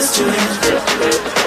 is to him.